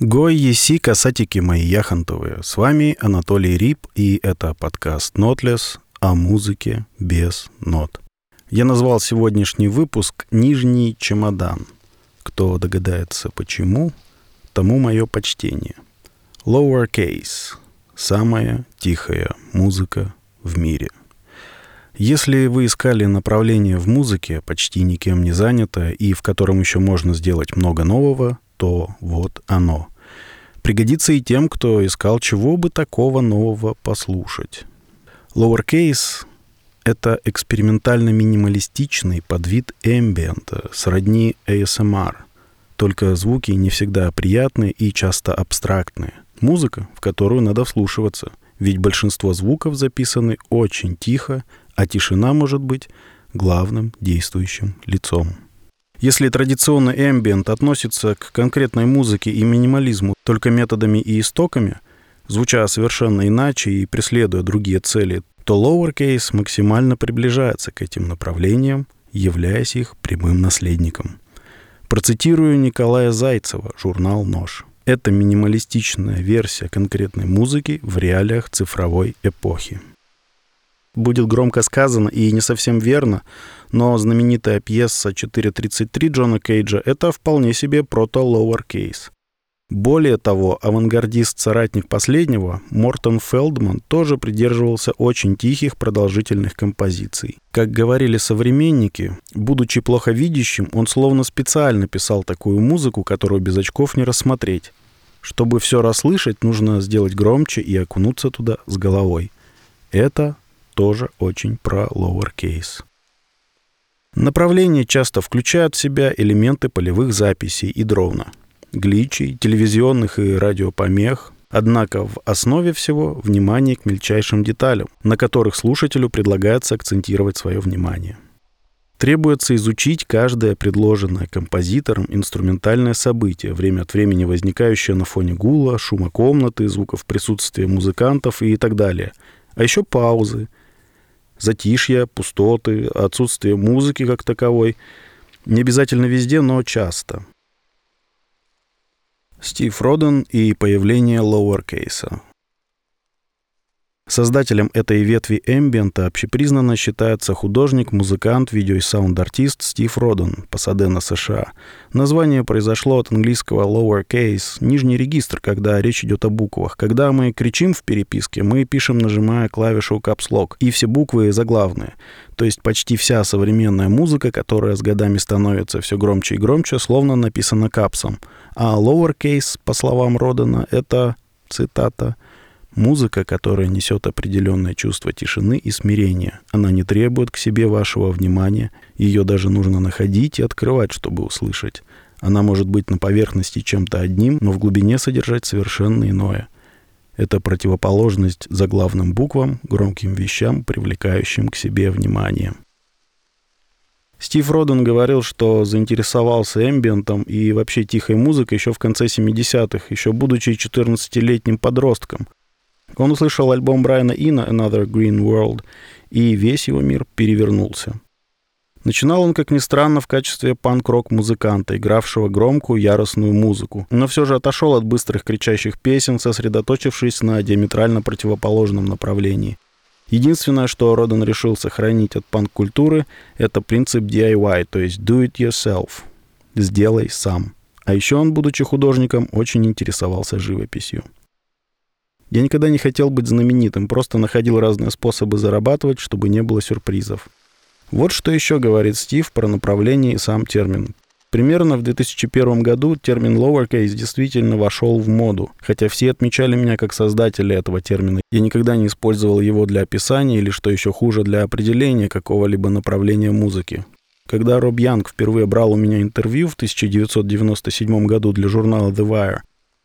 Гой еси касатики мои яхонтовые. С вами Анатолий Рип, и это подкаст Notless о музыке без нот. Я назвал сегодняшний выпуск «Нижний чемодан». Кто догадается почему, тому мое почтение. Lowercase – самая тихая музыка в мире. Если вы искали направление в музыке, почти никем не занято, и в котором еще можно сделать много нового, то вот оно. Пригодится и тем, кто искал чего бы такого нового послушать. Lowercase — это экспериментально-минималистичный подвид эмбиента, сродни ASMR. Только звуки не всегда приятные и часто абстрактные. Музыка, в которую надо вслушиваться, ведь большинство звуков записаны очень тихо а тишина может быть главным действующим лицом. Если традиционный эмбиент относится к конкретной музыке и минимализму только методами и истоками, звуча совершенно иначе и преследуя другие цели, то lowercase максимально приближается к этим направлениям, являясь их прямым наследником. Процитирую Николая Зайцева, журнал «Нож». Это минималистичная версия конкретной музыки в реалиях цифровой эпохи будет громко сказано и не совсем верно, но знаменитая пьеса 4.33 Джона Кейджа — это вполне себе прото-lowercase. Более того, авангардист-соратник последнего, Мортон Фелдман, тоже придерживался очень тихих продолжительных композиций. Как говорили современники, будучи плохо видящим, он словно специально писал такую музыку, которую без очков не рассмотреть. Чтобы все расслышать, нужно сделать громче и окунуться туда с головой. Это тоже очень про lowercase. Направления часто включают в себя элементы полевых записей и дрона, гличей, телевизионных и радиопомех, однако в основе всего внимание к мельчайшим деталям, на которых слушателю предлагается акцентировать свое внимание. Требуется изучить каждое предложенное композитором инструментальное событие, время от времени возникающее на фоне гула, шума комнаты, звуков присутствия музыкантов и так далее. А еще паузы, затишья, пустоты, отсутствие музыки как таковой. Не обязательно везде, но часто. Стив Роден и появление lowercase. Создателем этой ветви эмбиента общепризнанно считается художник, музыкант, видео- и саунд-артист Стив Роден, Пасадена, США. Название произошло от английского lower case, нижний регистр, когда речь идет о буквах. Когда мы кричим в переписке, мы пишем, нажимая клавишу Caps Lock, и все буквы заглавные. То есть почти вся современная музыка, которая с годами становится все громче и громче, словно написана капсом. А lower case, по словам Родена, это, цитата, Музыка, которая несет определенное чувство тишины и смирения. Она не требует к себе вашего внимания. Ее даже нужно находить и открывать, чтобы услышать. Она может быть на поверхности чем-то одним, но в глубине содержать совершенно иное. Это противоположность заглавным буквам, громким вещам, привлекающим к себе внимание. Стив Роден говорил, что заинтересовался эмбиентом и вообще тихой музыкой еще в конце 70-х, еще будучи 14-летним подростком. Он услышал альбом Брайана Ина «Another Green World», и весь его мир перевернулся. Начинал он, как ни странно, в качестве панк-рок-музыканта, игравшего громкую, яростную музыку, но все же отошел от быстрых кричащих песен, сосредоточившись на диаметрально противоположном направлении. Единственное, что Роден решил сохранить от панк-культуры, это принцип DIY, то есть do it yourself, сделай сам. А еще он, будучи художником, очень интересовался живописью. Я никогда не хотел быть знаменитым, просто находил разные способы зарабатывать, чтобы не было сюрпризов. Вот что еще говорит Стив про направление и сам термин. Примерно в 2001 году термин lowercase действительно вошел в моду, хотя все отмечали меня как создателя этого термина. Я никогда не использовал его для описания или, что еще хуже, для определения какого-либо направления музыки. Когда Роб Янг впервые брал у меня интервью в 1997 году для журнала The Wire,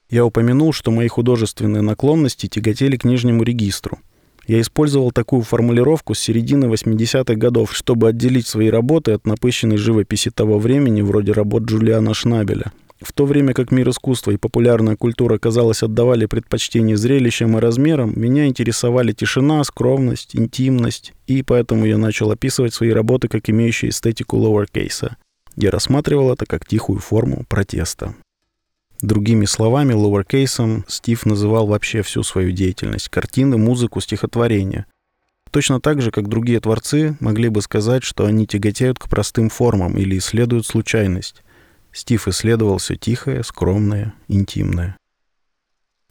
я упомянул, что мои художественные наклонности тяготели к нижнему регистру. Я использовал такую формулировку с середины 80-х годов, чтобы отделить свои работы от напыщенной живописи того времени, вроде работ Джулиана Шнабеля. В то время как мир искусства и популярная культура, казалось, отдавали предпочтение зрелищам и размерам, меня интересовали тишина, скромность, интимность, и поэтому я начал описывать свои работы как имеющие эстетику lowercase. Я рассматривал это как тихую форму протеста. Другими словами, lowercase 'ом Стив называл вообще всю свою деятельность — картины, музыку, стихотворения. Точно так же, как другие творцы могли бы сказать, что они тяготеют к простым формам или исследуют случайность. Стив исследовал все тихое, скромное, интимное.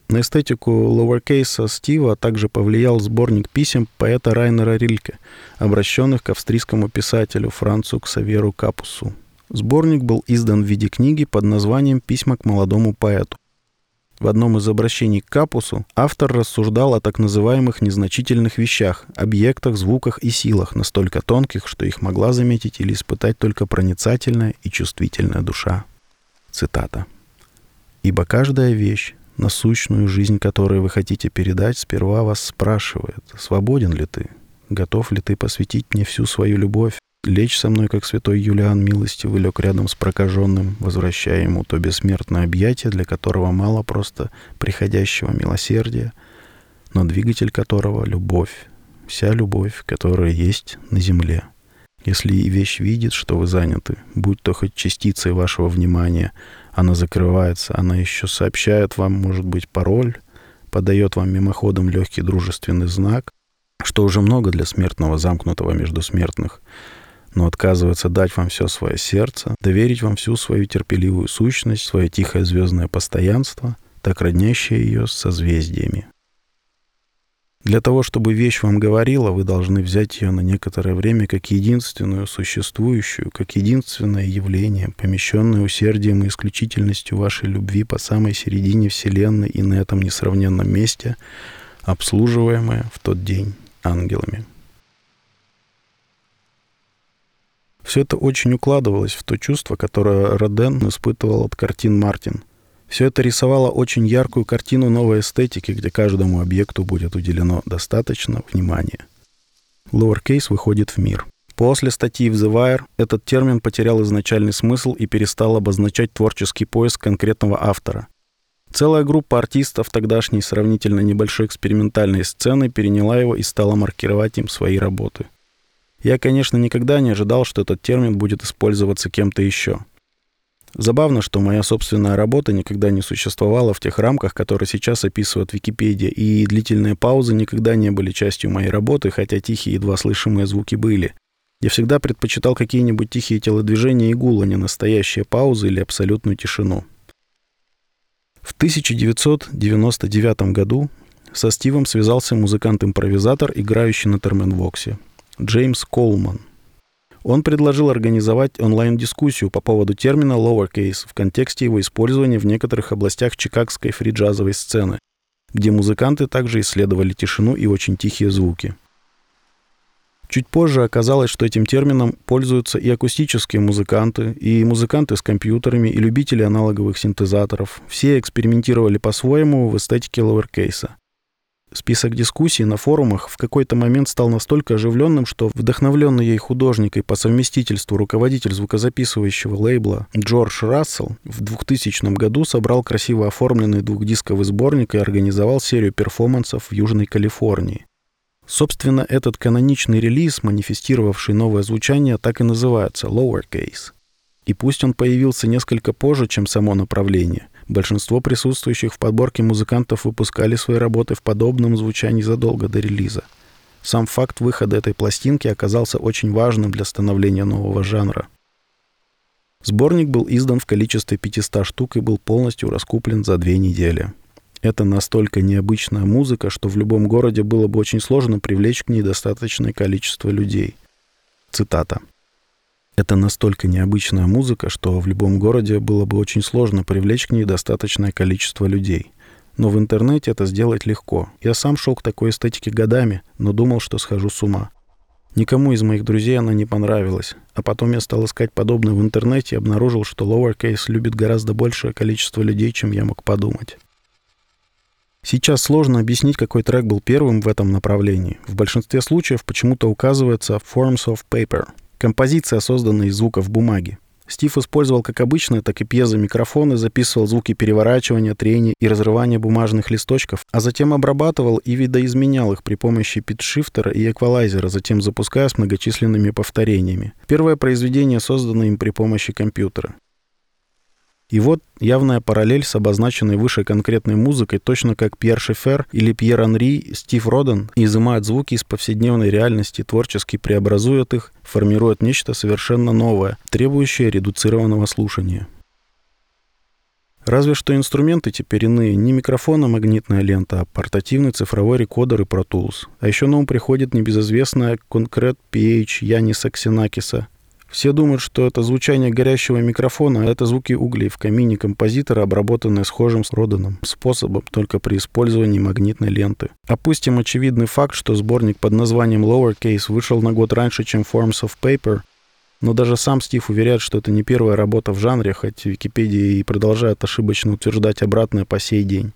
На эстетику lowercase Стива также повлиял сборник писем поэта Райнера Рильке, обращенных к австрийскому писателю Францу Ксаверу Капусу. Сборник был издан в виде книги под названием «Письма к молодому поэту». В одном из обращений к Капусу автор рассуждал о так называемых незначительных вещах, объектах, звуках и силах, настолько тонких, что их могла заметить или испытать только проницательная и чувствительная душа. Цитата. «Ибо каждая вещь, насущную жизнь которой вы хотите передать, сперва вас спрашивает, свободен ли ты, готов ли ты посвятить мне всю свою любовь, лечь со мной, как святой Юлиан милостивый лег рядом с прокаженным, возвращая ему то бессмертное объятие, для которого мало просто приходящего милосердия, но двигатель которого — любовь, вся любовь, которая есть на земле. Если и вещь видит, что вы заняты, будь то хоть частицей вашего внимания, она закрывается, она еще сообщает вам, может быть, пароль, подает вам мимоходом легкий дружественный знак, что уже много для смертного, замкнутого между смертных — но отказывается дать вам все свое сердце, доверить вам всю свою терпеливую сущность, свое тихое звездное постоянство, так роднящее ее с созвездиями. Для того, чтобы вещь вам говорила, вы должны взять ее на некоторое время как единственную существующую, как единственное явление, помещенное усердием и исключительностью вашей любви по самой середине Вселенной и на этом несравненном месте, обслуживаемое в тот день ангелами. Все это очень укладывалось в то чувство, которое Роден испытывал от картин Мартин. Все это рисовало очень яркую картину новой эстетики, где каждому объекту будет уделено достаточно внимания. Lowercase выходит в мир. После статьи в The Wire этот термин потерял изначальный смысл и перестал обозначать творческий поиск конкретного автора. Целая группа артистов тогдашней сравнительно небольшой экспериментальной сцены переняла его и стала маркировать им свои работы – я, конечно, никогда не ожидал, что этот термин будет использоваться кем-то еще. Забавно, что моя собственная работа никогда не существовала в тех рамках, которые сейчас описывает Википедия, и длительные паузы никогда не были частью моей работы, хотя тихие, едва слышимые звуки были. Я всегда предпочитал какие-нибудь тихие телодвижения и гул, а не настоящие паузы или абсолютную тишину. В 1999 году со Стивом связался музыкант-импровизатор, играющий на терменвоксе. Джеймс Колман. Он предложил организовать онлайн-дискуссию по поводу термина lowercase в контексте его использования в некоторых областях чикагской фриджазовой сцены, где музыканты также исследовали тишину и очень тихие звуки. Чуть позже оказалось, что этим термином пользуются и акустические музыканты, и музыканты с компьютерами, и любители аналоговых синтезаторов. Все экспериментировали по-своему в эстетике ловеркейса. Список дискуссий на форумах в какой-то момент стал настолько оживленным, что вдохновленный ей художник и по совместительству руководитель звукозаписывающего лейбла Джордж Рассел в 2000 году собрал красиво оформленный двухдисковый сборник и организовал серию перформансов в Южной Калифорнии. Собственно, этот каноничный релиз, манифестировавший новое звучание, так и называется «Lowercase». И пусть он появился несколько позже, чем само направление, Большинство присутствующих в подборке музыкантов выпускали свои работы в подобном звучании задолго до релиза. Сам факт выхода этой пластинки оказался очень важным для становления нового жанра. Сборник был издан в количестве 500 штук и был полностью раскуплен за две недели. Это настолько необычная музыка, что в любом городе было бы очень сложно привлечь к ней достаточное количество людей. Цитата. Это настолько необычная музыка, что в любом городе было бы очень сложно привлечь к ней достаточное количество людей. Но в интернете это сделать легко. Я сам шел к такой эстетике годами, но думал, что схожу с ума. Никому из моих друзей она не понравилась. А потом я стал искать подобное в интернете и обнаружил, что Lowercase любит гораздо большее количество людей, чем я мог подумать. Сейчас сложно объяснить, какой трек был первым в этом направлении. В большинстве случаев почему-то указывается «Forms of Paper», Композиция, созданная из звуков бумаги. Стив использовал как обычные, так и пьезомикрофоны, записывал звуки переворачивания, трения и разрывания бумажных листочков, а затем обрабатывал и видоизменял их при помощи питшифтера и эквалайзера, затем запуская с многочисленными повторениями. Первое произведение создано им при помощи компьютера. И вот явная параллель с обозначенной выше конкретной музыкой, точно как Пьер Шефер или Пьер Анри, Стив Роден изымают звуки из повседневной реальности, творчески преобразуют их, формируют нечто совершенно новое, требующее редуцированного слушания. Разве что инструменты теперь иные. Не микрофон, а магнитная лента, а портативный цифровой рекордер и Pro Tools. А еще на ум приходит небезызвестная Concrete PH Яниса Ксенакиса, все думают, что это звучание горящего микрофона, а это звуки углей в камине композитора, обработанные схожим с Роданом способом, только при использовании магнитной ленты. Опустим очевидный факт, что сборник под названием Lowercase вышел на год раньше, чем Forms of Paper, но даже сам Стив уверяет, что это не первая работа в жанре, хоть Википедия и продолжает ошибочно утверждать обратное по сей день.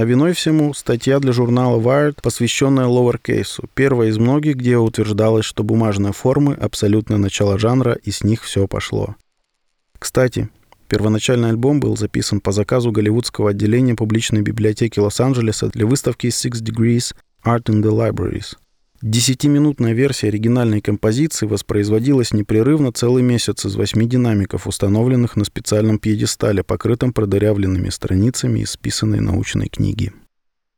А виной всему статья для журнала Wired, посвященная lowercase, первая из многих, где утверждалось, что бумажные формы — абсолютное начало жанра, и с них все пошло. Кстати, первоначальный альбом был записан по заказу голливудского отделения публичной библиотеки Лос-Анджелеса для выставки Six Degrees Art in the Libraries — Десятиминутная версия оригинальной композиции воспроизводилась непрерывно целый месяц из восьми динамиков, установленных на специальном пьедестале, покрытом продырявленными страницами из списанной научной книги.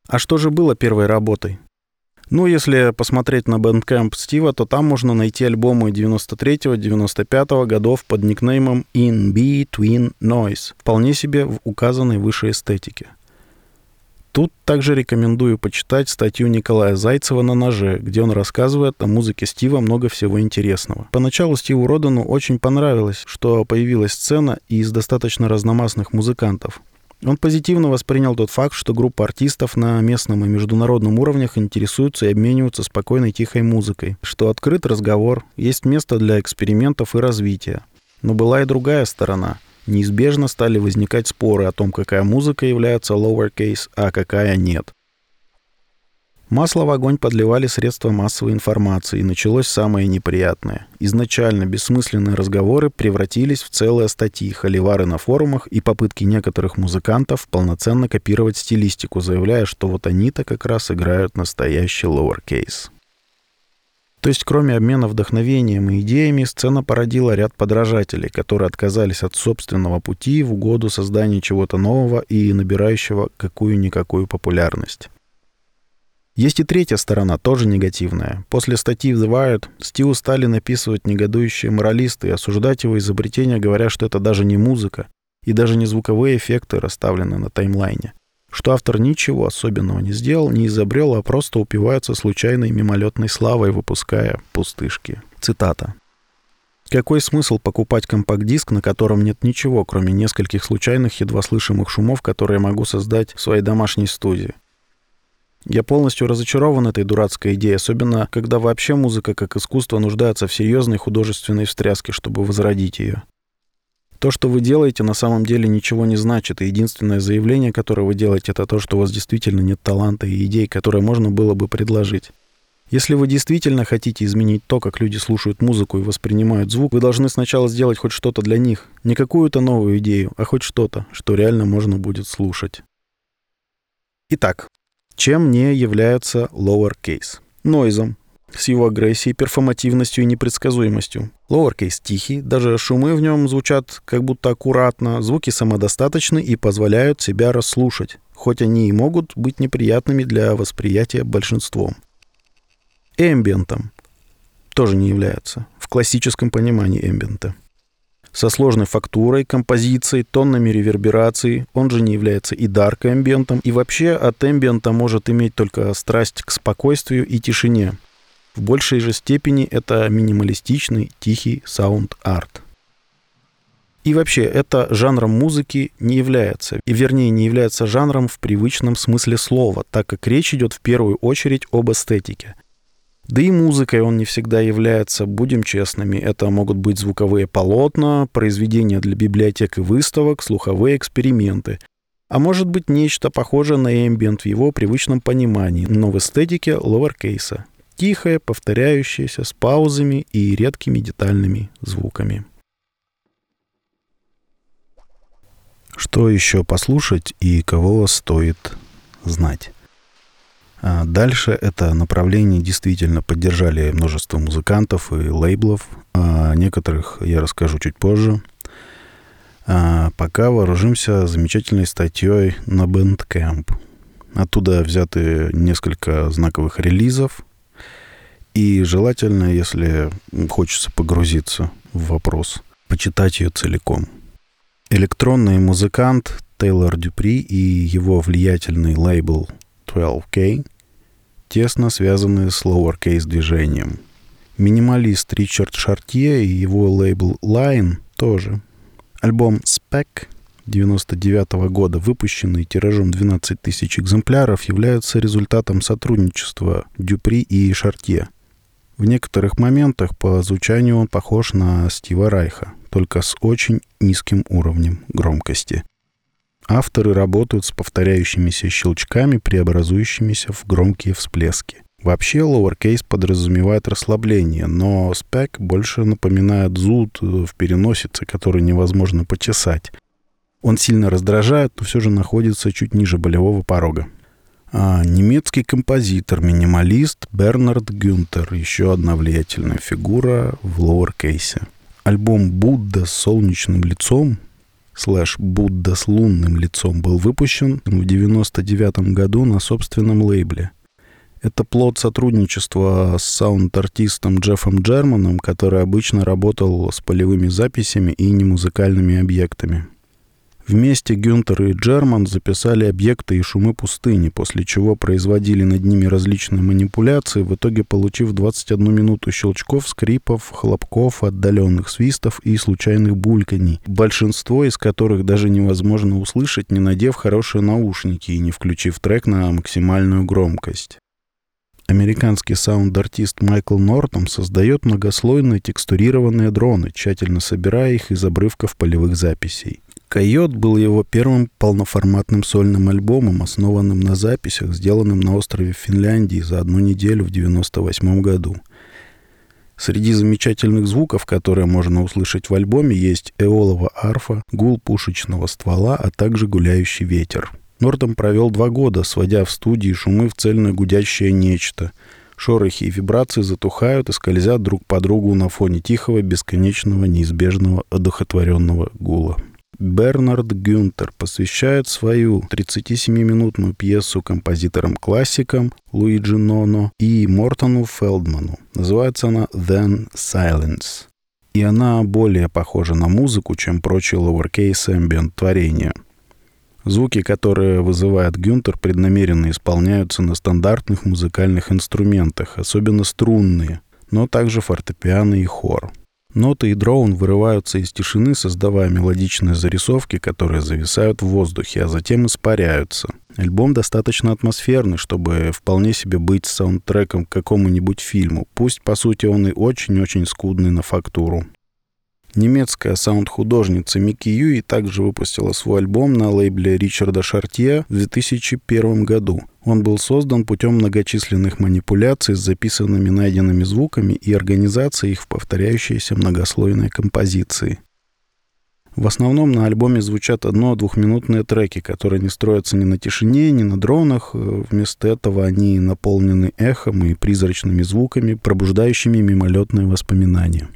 А что же было первой работой? Ну, если посмотреть на Bandcamp Стива, то там можно найти альбомы 93-95 годов под никнеймом In Between Noise, вполне себе в указанной выше эстетике – Тут также рекомендую почитать статью Николая Зайцева на «Ноже», где он рассказывает о музыке Стива много всего интересного. Поначалу Стиву Родану очень понравилось, что появилась сцена из достаточно разномастных музыкантов. Он позитивно воспринял тот факт, что группа артистов на местном и международном уровнях интересуются и обмениваются спокойной тихой музыкой, что открыт разговор, есть место для экспериментов и развития. Но была и другая сторона — неизбежно стали возникать споры о том, какая музыка является lowercase, а какая нет. Масло в огонь подливали средства массовой информации, и началось самое неприятное. Изначально бессмысленные разговоры превратились в целые статьи, холивары на форумах и попытки некоторых музыкантов полноценно копировать стилистику, заявляя, что вот они-то как раз играют настоящий lowercase. То есть, кроме обмена вдохновением и идеями, сцена породила ряд подражателей, которые отказались от собственного пути в угоду созданию чего-то нового и набирающего какую-никакую популярность. Есть и третья сторона, тоже негативная. После статьи в The Wired Стиву стали написывать негодующие моралисты и осуждать его изобретение, говоря, что это даже не музыка и даже не звуковые эффекты, расставленные на таймлайне что автор ничего особенного не сделал, не изобрел, а просто упивается случайной мимолетной славой, выпуская пустышки. Цитата. Какой смысл покупать компакт-диск, на котором нет ничего, кроме нескольких случайных, едва слышимых шумов, которые я могу создать в своей домашней студии? Я полностью разочарован этой дурацкой идеей, особенно когда вообще музыка как искусство нуждается в серьезной художественной встряске, чтобы возродить ее. То, что вы делаете, на самом деле ничего не значит. И единственное заявление, которое вы делаете, это то, что у вас действительно нет таланта и идей, которые можно было бы предложить. Если вы действительно хотите изменить то, как люди слушают музыку и воспринимают звук, вы должны сначала сделать хоть что-то для них. Не какую-то новую идею, а хоть что-то, что реально можно будет слушать. Итак, чем не является lowercase? Нойзом, с его агрессией, перформативностью и непредсказуемостью. Lowercase тихий, даже шумы в нем звучат как будто аккуратно, звуки самодостаточны и позволяют себя расслушать, хоть они и могут быть неприятными для восприятия большинством. Эмбиентом тоже не является, в классическом понимании эмбиента. Со сложной фактурой, композицией, тоннами реверберации, он же не является и дарк эмбиентом, и вообще от эмбиента может иметь только страсть к спокойствию и тишине – в большей же степени это минималистичный, тихий саунд-арт. И вообще, это жанром музыки не является, и вернее не является жанром в привычном смысле слова, так как речь идет в первую очередь об эстетике. Да и музыкой он не всегда является, будем честными, это могут быть звуковые полотна, произведения для библиотек и выставок, слуховые эксперименты, а может быть нечто похожее на эмбиент в его привычном понимании, но в эстетике lowercase а, тихое, повторяющееся, с паузами и редкими детальными звуками. Что еще послушать и кого стоит знать? А дальше это направление действительно поддержали множество музыкантов и лейблов. О некоторых я расскажу чуть позже. А пока вооружимся замечательной статьей на Bandcamp. Оттуда взяты несколько знаковых релизов. И желательно, если хочется погрузиться в вопрос, почитать ее целиком. Электронный музыкант Тейлор Дюпри и его влиятельный лейбл 12K тесно связаны с lowercase движением. Минималист Ричард Шартье и его лейбл Line тоже. Альбом Spec 99 года, выпущенный тиражом 12 тысяч экземпляров, является результатом сотрудничества Дюпри и Шартье. В некоторых моментах по звучанию он похож на Стива Райха, только с очень низким уровнем громкости. Авторы работают с повторяющимися щелчками, преобразующимися в громкие всплески. Вообще lowercase подразумевает расслабление, но спек больше напоминает зуд в переносице, который невозможно почесать. Он сильно раздражает, но все же находится чуть ниже болевого порога. А немецкий композитор, минималист Бернхард Гюнтер, еще одна влиятельная фигура в lowercase е. Альбом «Будда с солнечным лицом» слэш «Будда с лунным лицом» был выпущен в 1999 году на собственном лейбле. Это плод сотрудничества с саунд-артистом Джеффом Джерманом, который обычно работал с полевыми записями и немузыкальными объектами. Вместе Гюнтер и Джерман записали объекты и шумы пустыни, после чего производили над ними различные манипуляции, в итоге получив 21 минуту щелчков, скрипов, хлопков, отдаленных свистов и случайных бульканий, большинство из которых даже невозможно услышать, не надев хорошие наушники и не включив трек на максимальную громкость. Американский саунд-артист Майкл Нортом создает многослойные текстурированные дроны, тщательно собирая их из обрывков полевых записей. «Койот» был его первым полноформатным сольным альбомом, основанным на записях, сделанным на острове Финляндии за одну неделю в 1998 году. Среди замечательных звуков, которые можно услышать в альбоме, есть эолова арфа, гул пушечного ствола, а также гуляющий ветер. Нортом провел два года, сводя в студии шумы в цельное гудящее нечто. Шорохи и вибрации затухают и скользят друг по другу на фоне тихого, бесконечного, неизбежного, одухотворенного гула. Бернард Гюнтер посвящает свою 37-минутную пьесу композиторам-классикам Луиджи Ноно и Мортону Фелдману. Называется она «Then Silence». И она более похожа на музыку, чем прочие lowercase ambient творения. Звуки, которые вызывает Гюнтер, преднамеренно исполняются на стандартных музыкальных инструментах, особенно струнные, но также фортепиано и хор – Ноты и дроун вырываются из тишины, создавая мелодичные зарисовки, которые зависают в воздухе, а затем испаряются. Альбом достаточно атмосферный, чтобы вполне себе быть саундтреком к какому-нибудь фильму, пусть, по сути, он и очень-очень скудный на фактуру. Немецкая саунд-художница Микки Юи также выпустила свой альбом на лейбле Ричарда Шартье в 2001 году. Он был создан путем многочисленных манипуляций с записанными найденными звуками и организацией их в повторяющиеся многослойные композиции. В основном на альбоме звучат одно-двухминутные треки, которые не строятся ни на тишине, ни на дронах. Вместо этого они наполнены эхом и призрачными звуками, пробуждающими мимолетные воспоминания.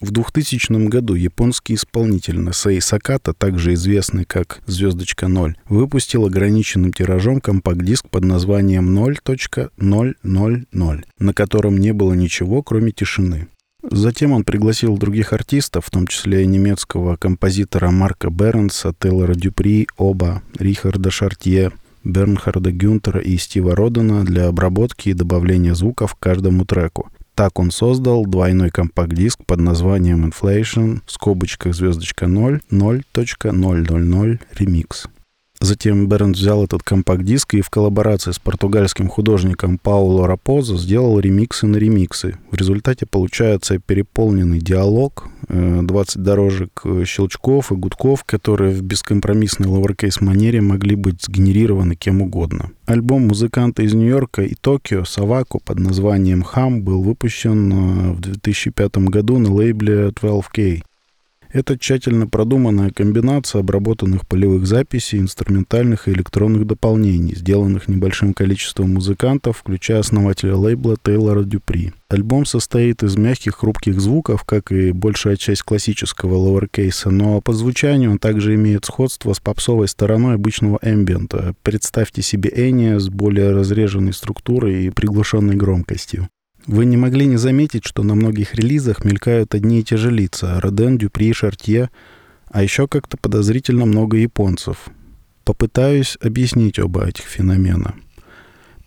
В 2000 году японский исполнитель Насей Саката, также известный как «Звездочка 0», выпустил ограниченным тиражом компакт-диск под названием 0.000, на котором не было ничего, кроме тишины. Затем он пригласил других артистов, в том числе немецкого композитора Марка Бернса, Тейлора Дюпри, Оба, Рихарда Шартье, Бернхарда Гюнтера и Стива Родена для обработки и добавления звуков к каждому треку – так он создал двойной компакт-диск под названием Inflation в скобочках звездочка 0 0.000 ремикс. Затем Бернт взял этот компакт-диск и в коллаборации с португальским художником Пауло Рапозо сделал ремиксы на ремиксы. В результате получается переполненный диалог, 20 э, дорожек э, щелчков и гудков, которые в бескомпромиссной ловеркейс манере могли быть сгенерированы кем угодно. Альбом музыканта из Нью-Йорка и Токио Саваку под названием «Хам» был выпущен э, в 2005 году на лейбле 12K. Это тщательно продуманная комбинация обработанных полевых записей, инструментальных и электронных дополнений, сделанных небольшим количеством музыкантов, включая основателя лейбла Тейлора Дюпри. Альбом состоит из мягких хрупких звуков, как и большая часть классического ловеркейса, но по звучанию он также имеет сходство с попсовой стороной обычного эмбиента. Представьте себе Эния с более разреженной структурой и приглушенной громкостью. Вы не могли не заметить, что на многих релизах мелькают одни и те же лица — Роден, Дюпри, Шартье, а еще как-то подозрительно много японцев. Попытаюсь объяснить оба этих феномена.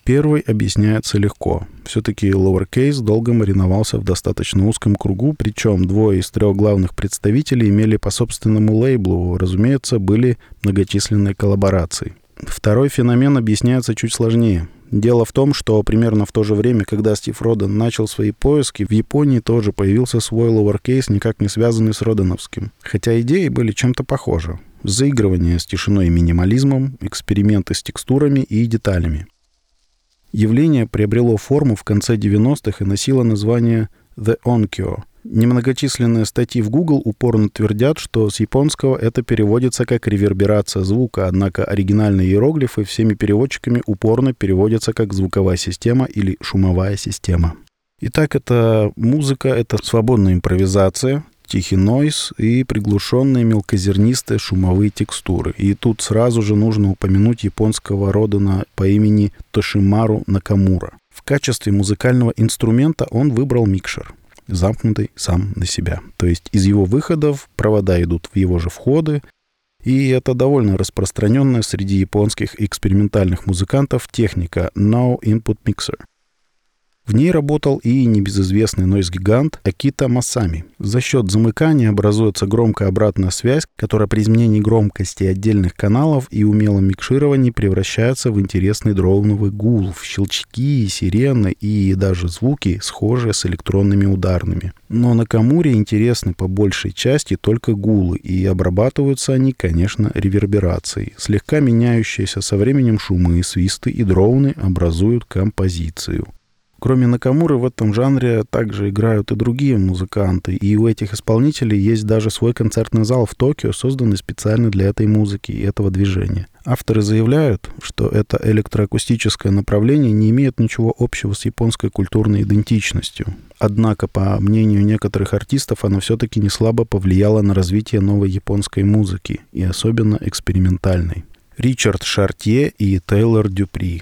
Первый объясняется легко. Все-таки Lowercase долго мариновался в достаточно узком кругу, причем двое из трех главных представителей имели по собственному лейблу, разумеется, были многочисленные коллаборации. Второй феномен объясняется чуть сложнее — Дело в том, что примерно в то же время, когда Стив Роден начал свои поиски, в Японии тоже появился свой ловеркейс, никак не связанный с Роденовским. Хотя идеи были чем-то похожи. Заигрывание с тишиной и минимализмом, эксперименты с текстурами и деталями. Явление приобрело форму в конце 90-х и носило название «The Onkyo», Немногочисленные статьи в Google упорно твердят, что с японского это переводится как реверберация звука, однако оригинальные иероглифы всеми переводчиками упорно переводятся как звуковая система или шумовая система. Итак, это музыка, это свободная импровизация, тихий нойз и приглушенные мелкозернистые шумовые текстуры. И тут сразу же нужно упомянуть японского родана по имени Тошимару Накамура. В качестве музыкального инструмента он выбрал микшер замкнутый сам на себя. То есть из его выходов провода идут в его же входы, и это довольно распространенная среди японских экспериментальных музыкантов техника No Input Mixer. В ней работал и небезызвестный нойз-гигант Акита Масами. За счет замыкания образуется громкая обратная связь, которая при изменении громкости отдельных каналов и умелом микшировании превращается в интересный дроуновый гул, в щелчки, сирены и даже звуки, схожие с электронными ударными. Но на Камуре интересны по большей части только гулы, и обрабатываются они, конечно, реверберацией. Слегка меняющиеся со временем шумы, свисты и дроуны образуют композицию. Кроме Накамуры в этом жанре также играют и другие музыканты, и у этих исполнителей есть даже свой концертный зал в Токио, созданный специально для этой музыки и этого движения. Авторы заявляют, что это электроакустическое направление не имеет ничего общего с японской культурной идентичностью. Однако, по мнению некоторых артистов, оно все-таки не слабо повлияло на развитие новой японской музыки, и особенно экспериментальной. Ричард Шартье и Тейлор Дюпри.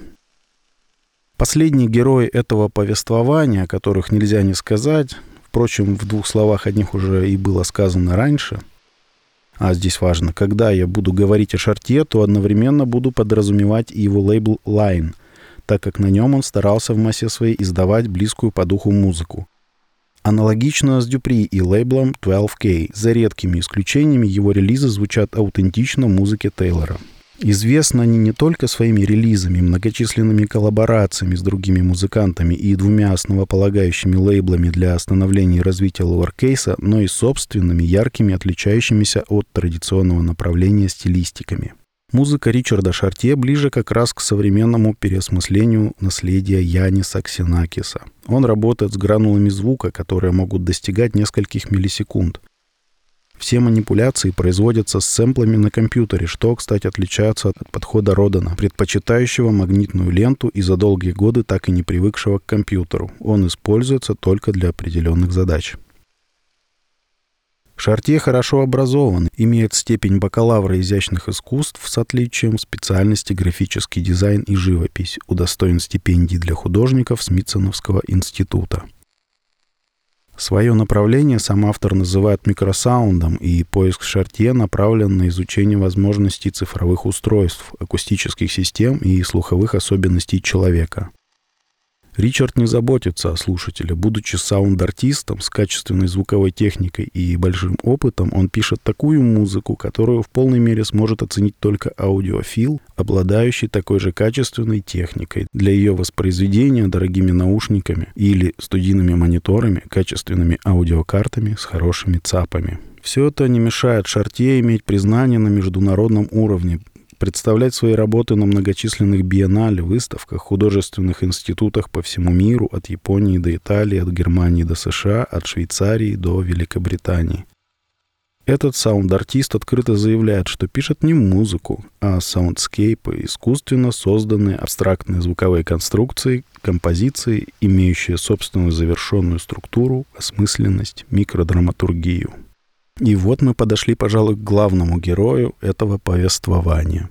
Последние герои этого повествования, о которых нельзя не сказать, впрочем, в двух словах о них уже и было сказано раньше, а здесь важно, когда я буду говорить о Шарте, то одновременно буду подразумевать и его лейбл Line, так как на нем он старался в массе своей издавать близкую по духу музыку. Аналогично с Дюпри и лейблом 12K, за редкими исключениями его релизы звучат аутентично музыке Тейлора. Известны они не только своими релизами, многочисленными коллаборациями с другими музыкантами и двумя основополагающими лейблами для становления и развития лоуркейса, но и собственными, яркими, отличающимися от традиционного направления стилистиками. Музыка Ричарда Шартье ближе как раз к современному переосмыслению наследия Яниса Ксенакиса. Он работает с гранулами звука, которые могут достигать нескольких миллисекунд. Все манипуляции производятся с сэмплами на компьютере, что, кстати, отличается от подхода Родана, предпочитающего магнитную ленту и за долгие годы так и не привыкшего к компьютеру. Он используется только для определенных задач. Шартье хорошо образован, имеет степень бакалавра изящных искусств с отличием специальности графический дизайн и живопись, удостоен стипендий для художников Смитсоновского института. Свое направление сам автор называет микросаундом, и поиск Шартье направлен на изучение возможностей цифровых устройств, акустических систем и слуховых особенностей человека. Ричард не заботится о слушателе. Будучи саунд-артистом с качественной звуковой техникой и большим опытом, он пишет такую музыку, которую в полной мере сможет оценить только аудиофил, обладающий такой же качественной техникой для ее воспроизведения дорогими наушниками или студийными мониторами, качественными аудиокартами с хорошими цапами. Все это не мешает Шартье иметь признание на международном уровне, представлять свои работы на многочисленных биеннале, выставках, художественных институтах по всему миру, от Японии до Италии, от Германии до США, от Швейцарии до Великобритании. Этот саунд-артист открыто заявляет, что пишет не музыку, а soundscape ы, искусственно созданные абстрактные звуковые конструкции, композиции, имеющие собственную завершенную структуру, осмысленность, микродраматургию. И вот мы подошли, пожалуй, к главному герою этого повествования.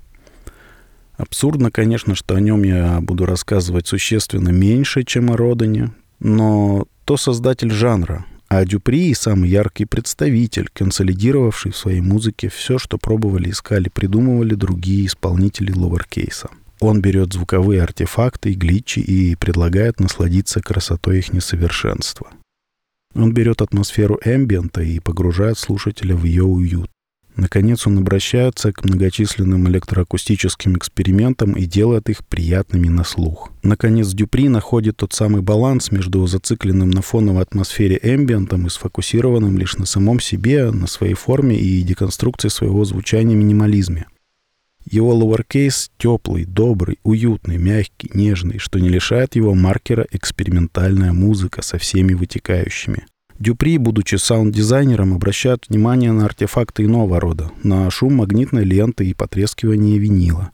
Абсурдно, конечно, что о нем я буду рассказывать существенно меньше, чем о Родине, но то создатель жанра, а Дюпри — самый яркий представитель, консолидировавший в своей музыке все, что пробовали, искали, придумывали другие исполнители ловеркейса. Он берет звуковые артефакты и глитчи и предлагает насладиться красотой их несовершенства. Он берет атмосферу эмбиента и погружает слушателя в ее уют. Наконец он обращается к многочисленным электроакустическим экспериментам и делает их приятными на слух. Наконец Дюпри находит тот самый баланс между зацикленным на фоновой атмосфере эмбиентом и сфокусированным лишь на самом себе, на своей форме и деконструкции своего звучания минимализме. Его ловеркейс теплый, добрый, уютный, мягкий, нежный, что не лишает его маркера экспериментальная музыка со всеми вытекающими. Дюпри, будучи саунд-дизайнером, обращает внимание на артефакты иного рода, на шум магнитной ленты и потрескивание винила,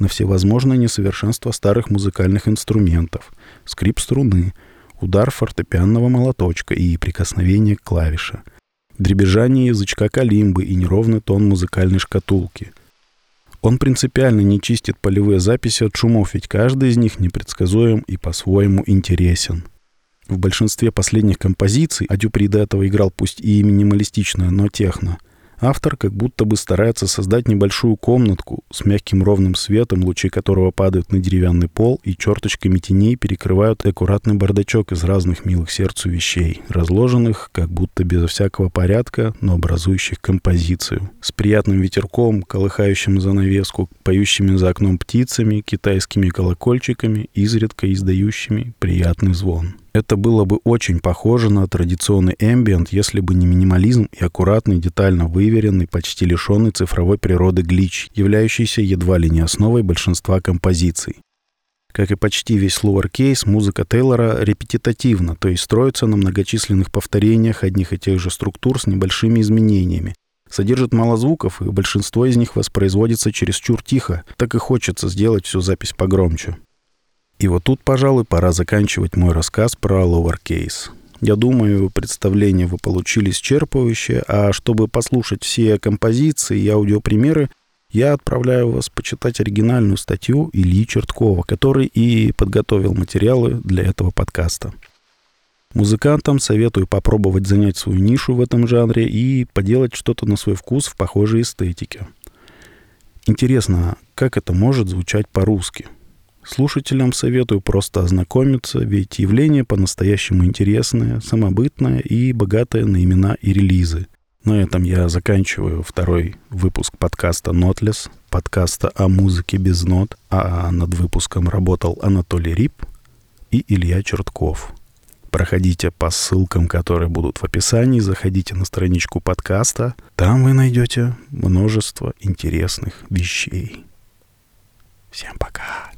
на всевозможные несовершенства старых музыкальных инструментов, скрип струны, удар фортепианного молоточка и прикосновение к клавише, дребезжание язычка калимбы и неровный тон музыкальной шкатулки. Он принципиально не чистит полевые записи от шумов, ведь каждый из них непредсказуем и по-своему интересен – в большинстве последних композиций, а Дюпри до этого играл пусть и минималистично, но техно, Автор как будто бы старается создать небольшую комнатку с мягким ровным светом, лучи которого падают на деревянный пол и черточками теней перекрывают аккуратный бардачок из разных милых сердцу вещей, разложенных как будто безо всякого порядка, но образующих композицию. С приятным ветерком, колыхающим занавеску, поющими за окном птицами, китайскими колокольчиками, изредка издающими приятный звон. Это было бы очень похоже на традиционный эмбиент, если бы не минимализм и аккуратный, детально выверенный, почти лишенный цифровой природы глич, являющийся едва ли не основой большинства композиций. Как и почти весь lowercase, музыка Тейлора репетитативна, то есть строится на многочисленных повторениях одних и тех же структур с небольшими изменениями. Содержит мало звуков, и большинство из них воспроизводится чересчур тихо, так и хочется сделать всю запись погромче. И вот тут, пожалуй, пора заканчивать мой рассказ про lowercase. Я думаю, представление вы получили исчерпывающее, а чтобы послушать все композиции и аудиопримеры, я отправляю вас почитать оригинальную статью Ильи Черткова, который и подготовил материалы для этого подкаста. Музыкантам советую попробовать занять свою нишу в этом жанре и поделать что-то на свой вкус в похожей эстетике. Интересно, как это может звучать по-русски – Слушателям советую просто ознакомиться, ведь явление по-настоящему интересное, самобытное и богатое на имена и релизы. На этом я заканчиваю второй выпуск подкаста «Нотлес», подкаста о музыке без нот, а над выпуском работал Анатолий Рип и Илья Чертков. Проходите по ссылкам, которые будут в описании, заходите на страничку подкаста. Там вы найдете множество интересных вещей. Всем пока!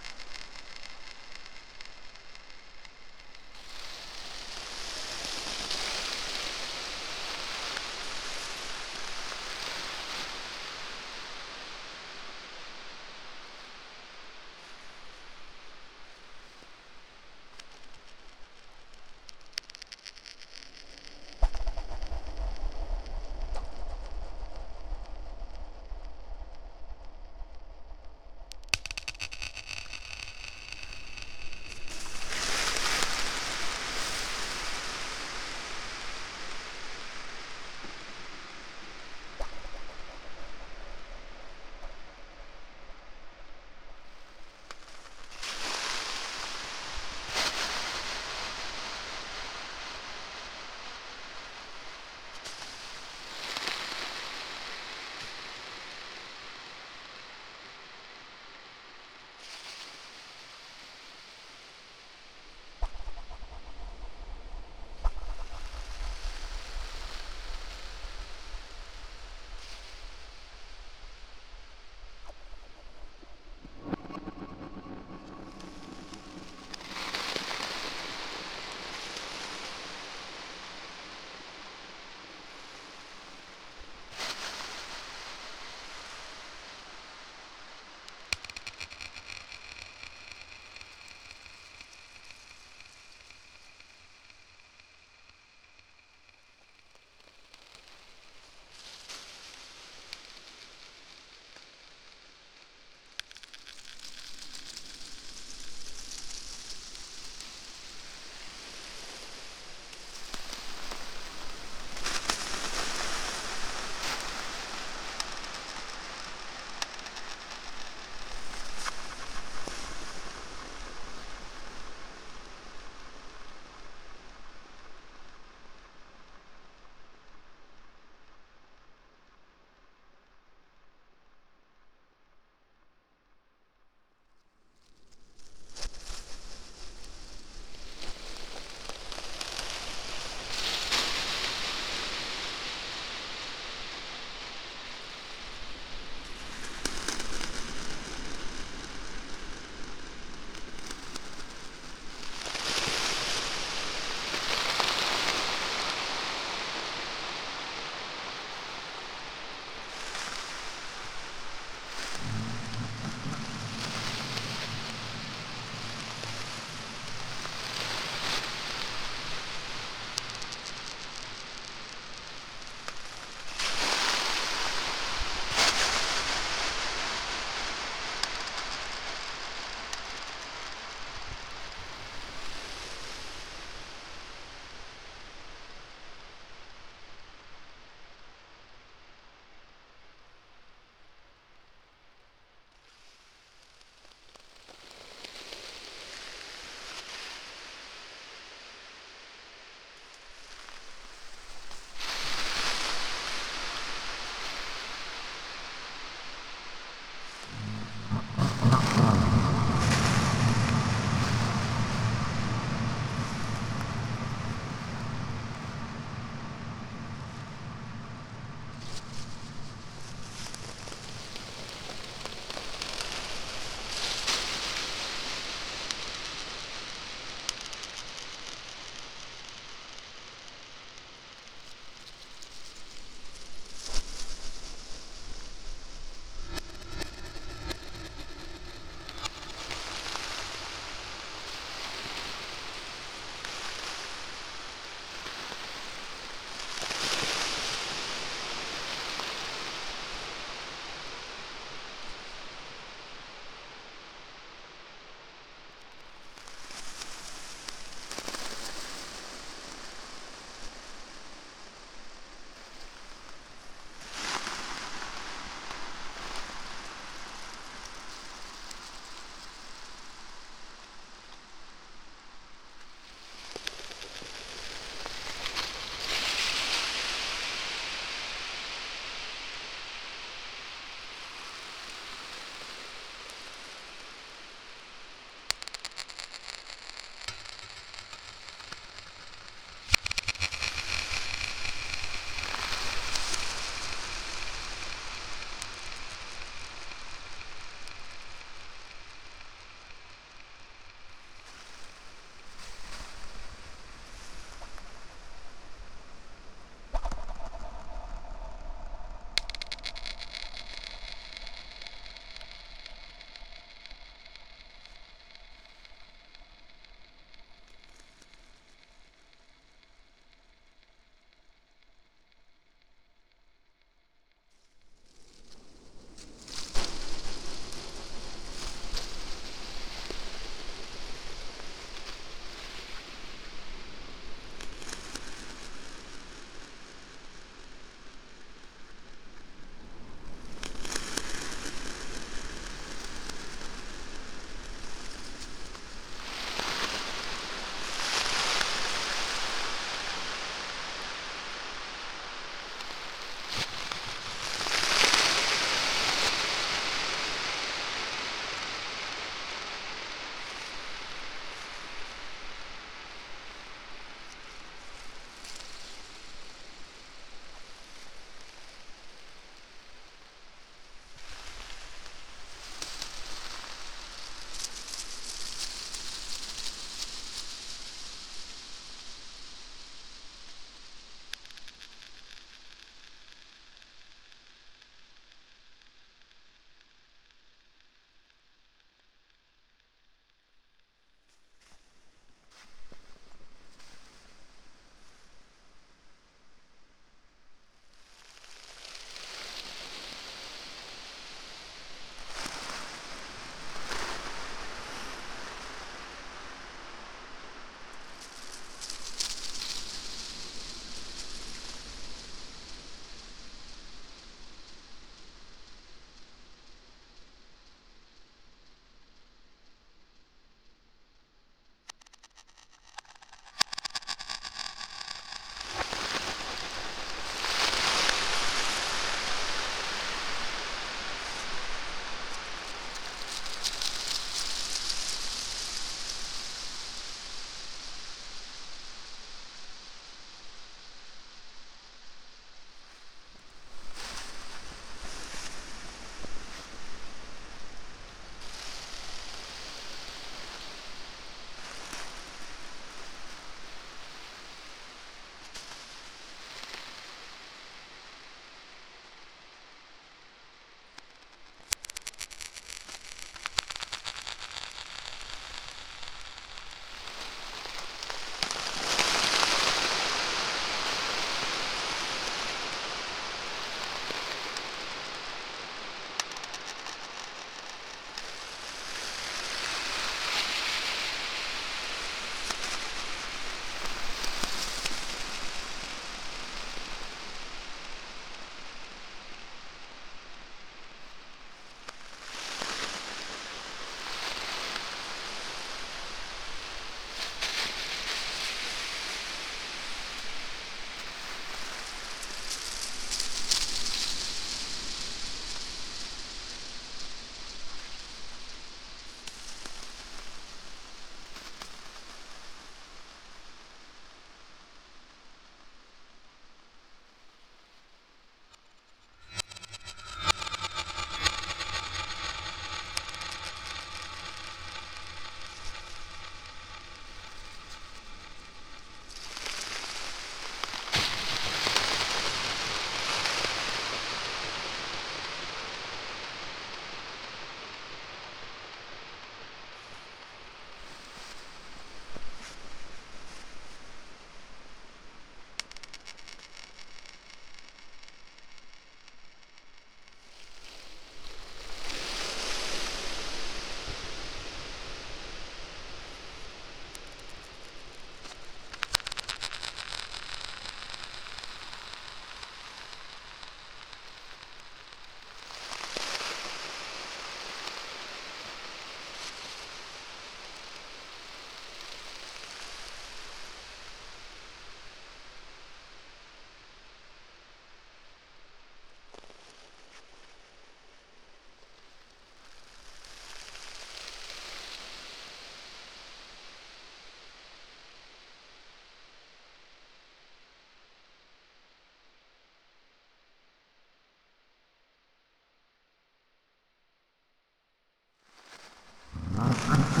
Thank you.